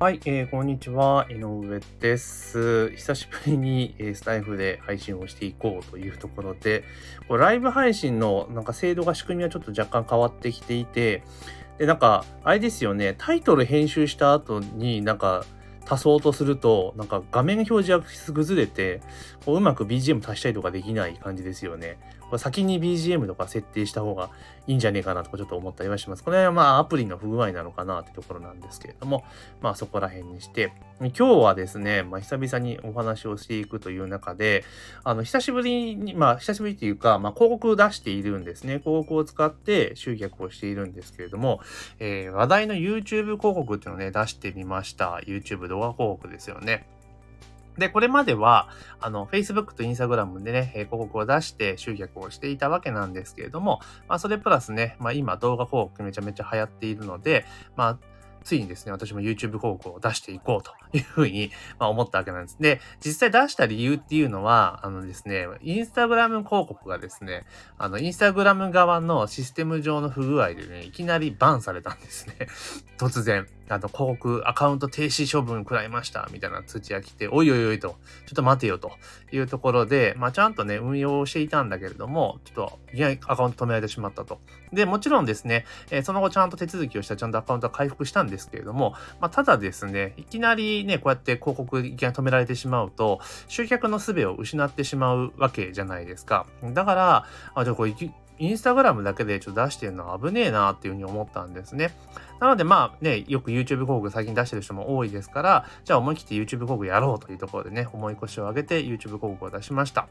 はい、えー、こんにちは。井上です。久しぶりに、えー、スタイフで配信をしていこうというところで、これライブ配信のなんか制度が仕組みはちょっと若干変わってきていて、で、なんか、あれですよね、タイトル編集した後になんか、足そうとすると、なんか画面表示が崩れて、こううまく BGM 足したりとかできない感じですよね。これ先に BGM とか設定した方がいいんじゃねえかなとかちょっと思ったりはします。これはまあアプリの不具合なのかなってところなんですけれども、まあそこら辺にして、今日はですね、まあ久々にお話をしていくという中で、あの、久しぶりに、まあ久しぶりっていうか、まあ広告を出しているんですね。広告を使って集客をしているんですけれども、えー、話題の YouTube 広告っていうのをね、出してみました。YouTube 動画広告ですよね。で、これまでは、あの、Facebook と Instagram でね、広告を出して集客をしていたわけなんですけれども、まあ、それプラスね、まあ、今動画広告めちゃめちゃ流行っているので、まあ、ついにですね、私も YouTube 広告を出していこうというふうに、まあ、思ったわけなんです。で、実際出した理由っていうのは、あのですね、インスタグラム広告がですね、あの、インスタグラム側のシステム上の不具合でね、いきなりバンされたんですね。突然。あの、広告、アカウント停止処分食らいました、みたいな通知が来て、おいおいおいと、ちょっと待てよというところで、まあ、ちゃんとね、運用していたんだけれども、ちょっと、いきなりアカウント止められてしまったと。で、もちろんですね、えー、その後ちゃんと手続きをしたちゃんとアカウントは回復したんですですけれども、まあ、ただですね、いきなりね、こうやって広告いきなり止められてしまうと、集客の術を失ってしまうわけじゃないですか。だから、あ、じゃあこれ、インスタグラムだけでちょっと出してるのは危ねえなっていうふうに思ったんですね。なのでまあね、よく YouTube 広告最近出してる人も多いですから、じゃあ思い切って YouTube 広告やろうというところでね、思い越しを上げて YouTube 広告を出しました。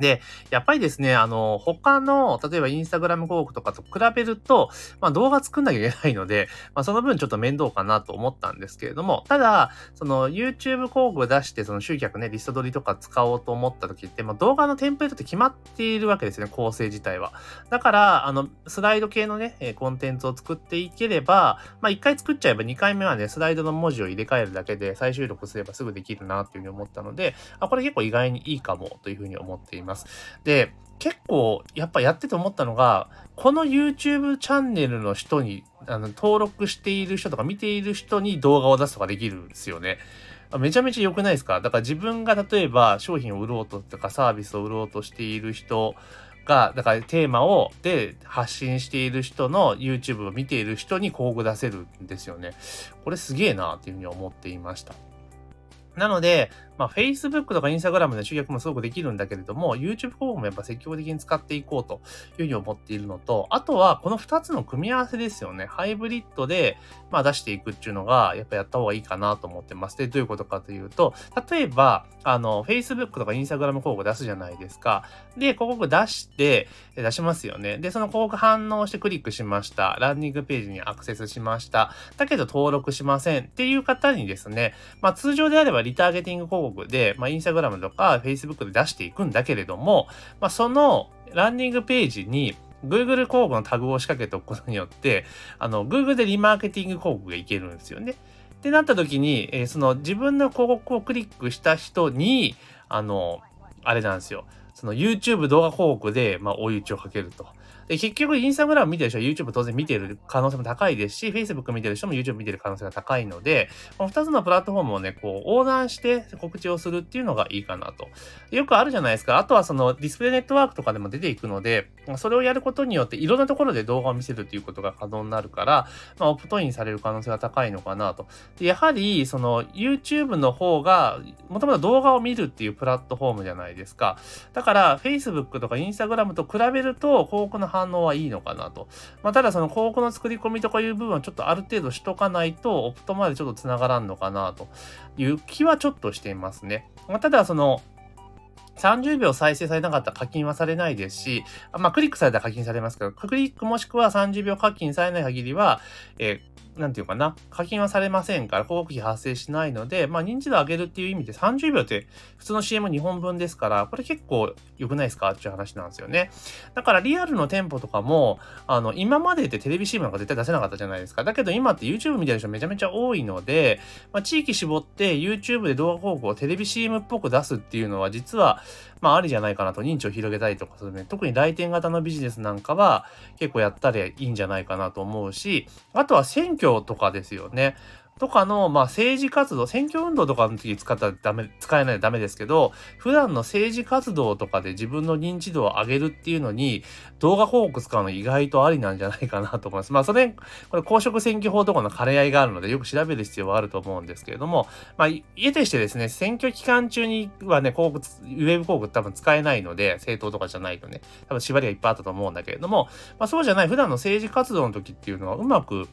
で、やっぱりですね、あの、他の、例えばインスタグラム広告とかと比べると、まあ動画作んなきゃいけないので、まあその分ちょっと面倒かなと思ったんですけれども、ただ、その YouTube 広告を出して、その集客ね、リスト取りとか使おうと思った時って、まあ動画のテンプレートって決まっているわけですよね、構成自体は。だから、あの、スライド系のね、コンテンツを作っていければ、まあ一回作っちゃえば2回目はね、スライドの文字を入れ替えるだけで再収録すればすぐできるなっていうふうに思ったので、あ、これ結構意外にいいかもというふうに思っています。ますで、結構やっぱやってて思ったのが、この YouTube チャンネルの人に、あの、登録している人とか見ている人に動画を出すとかできるんですよね。めちゃめちゃ良くないですか？だから自分が例えば商品を売ろうととかサービスを売ろうとしている人が、だからテーマをで発信している人の YouTube を見ている人に広告出せるんですよね。これすげえなっていうふうに思っていました。なので、まあ、Facebook とか Instagram で集客もすごくできるんだけれども、YouTube 広告もやっぱ積極的に使っていこうというふうに思っているのと、あとはこの2つの組み合わせですよね。ハイブリッドで、まあ、出していくっていうのが、やっぱやった方がいいかなと思ってます。で、どういうことかというと、例えば、あの、Facebook とか Instagram 広告出すじゃないですか。で、広告出して、出しますよね。で、その広告反応してクリックしました。ランニングページにアクセスしました。だけど登録しませんっていう方にですね、まあ通常であればリターゲティング広告で、まあ、インスタグラムとか Facebook で出していくんだけれども、まあ、そのランニングページに Google 広告のタグを仕掛けておくことによって、あの、Google でリマーケティング広告がいけるんですよね。ってなった時に、えー、その自分の広告をクリックした人に、あの、あれなんですよ。その YouTube 動画広告で、まあ、追い打ちをかけると。で、結局、インスタグラム見てる人は YouTube 当然見てる可能性も高いですし、Facebook 見てる人も YouTube 見てる可能性が高いので、この2つのプラットフォームをね、こう、横断して告知をするっていうのがいいかなと。よくあるじゃないですか。あとはそのディスプレイネットワークとかでも出ていくので、それをやることによっていろんなところで動画を見せるっていうことが可能になるから、まあ、オプトインされる可能性が高いのかなと。でやはり、その YouTube の方が、もともと動画を見るっていうプラットフォームじゃないですか。だから、Facebook とか Instagram と比べると、広告の反応はいいのかなと。まあ、ただその広告の作り込みとかいう部分はちょっとある程度しとかないと、オプトまでちょっと繋がらんのかなという気はちょっとしていますね。まあ、ただその、30秒再生されなかったら課金はされないですし、まあ、クリックされたら課金されますけど、クリックもしくは30秒課金されない限りは、えーなんていうかな、課金はされませんから、広告費発生しないので、まあ、認知度上げるっていう意味で30秒って普通の CM2 本分ですから、これ結構良くないですか？っていう話なんですよね。だからリアルの店舗とかも、あの、今までってテレビ CM なんか絶対出せなかったじゃないですか。だけど今って YouTube 見てる人めちゃめちゃ多いので、まあ、地域絞って YouTube で動画広告をテレビ CM っぽく出すっていうのは実は、まあありじゃないかなと認知を広げたりとかするね。特に来店型のビジネスなんかは結構やったらいいんじゃないかなと思うし、あとは選挙とかですよね。とかの、まあ、政治活動、選挙運動とかの時使ったらダメ、使えないとダメですけど、普段の政治活動とかで自分の認知度を上げるっていうのに、動画広告使うの意外とありなんじゃないかなと思います。まあ、それ、これ公職選挙法とかの兼ね合いがあるので、よく調べる必要はあると思うんですけれども、まあ、家としてですね、選挙期間中にはね、広告、ウェブ広告多分使えないので、政党とかじゃないとね、多分縛りがいっぱいあったと思うんだけれども、まあ、そうじゃない普段の政治活動の時っていうのはうまく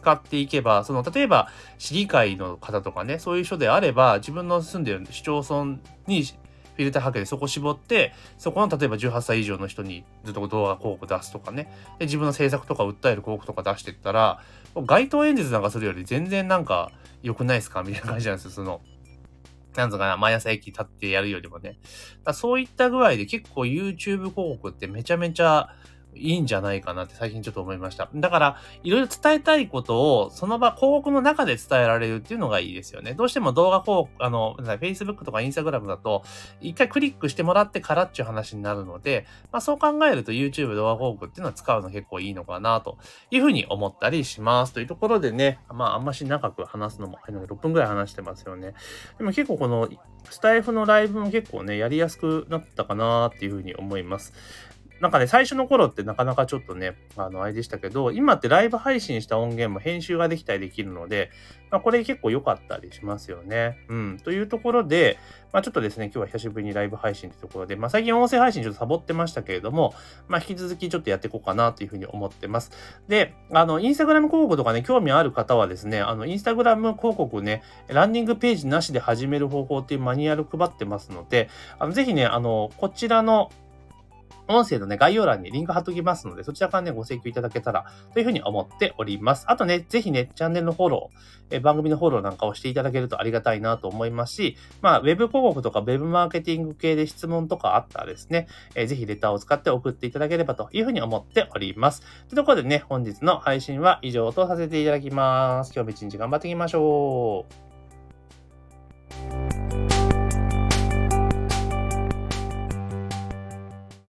使っていけば、その、例えば、市議会の方とかね、そういう人であれば、自分の住んでる市町村にフィルターかけてそこ絞って、そこの例えば18歳以上の人にずっと動画広告出すとかね、で自分の政策とか訴える広告とか出してったら、街頭演説なんかするより全然なんか良くないですか？みたいな感じなんですよ、その。なんとかな、毎朝駅立ってやるよりもね。そういった具合で結構 YouTube 広告ってめちゃめちゃいいんじゃないかなって最近ちょっと思いました。だから、いろいろ伝えたいことを、その場、広告の中で伝えられるっていうのがいいですよね。どうしても動画広告、あの、Facebook とか Instagram だと、一回クリックしてもらってからっていう話になるので、まあそう考えると YouTube 動画広告っていうのは使うの結構いいのかなというふうに思ったりします。というところでね、まああんまし長く話すのも、6分ぐらい話してますよね。でも結構この、スタイフのライブも結構ね、やりやすくなったかなっていうふうに思います。なんかね、最初の頃ってなかなかちょっとね、あの、あれでしたけど、今ってライブ配信した音源も編集ができたりできるので、まあ、これ結構良かったりしますよね。うん。というところで、まあ、ちょっとですね、今日は久しぶりにライブ配信というところで、まあ、最近音声配信ちょっとサボってましたけれども、まあ、引き続きちょっとやっていこうかなというふうに思ってます。で、あの、インスタグラム広告とかね、興味ある方はですね、あの、インスタグラム広告ね、ランディングページなしで始める方法っていうマニュアル配ってますので、あの、ぜひね、あの、こちらの音声のね、概要欄にリンク貼っときますので、そちらからね、ご請求いただけたらというふうに思っております。あとね、ぜひね、チャンネルのフォロー、え番組のフォローなんかをしていただけるとありがたいなと思いますし、まあ、ウェブ広告とかウェブマーケティング系で質問とかあったらですね、えー、ぜひレターを使って送っていただければというふうに思っております。というところでね、本日の配信は以上とさせていただきます。今日も一日頑張っていきましょう。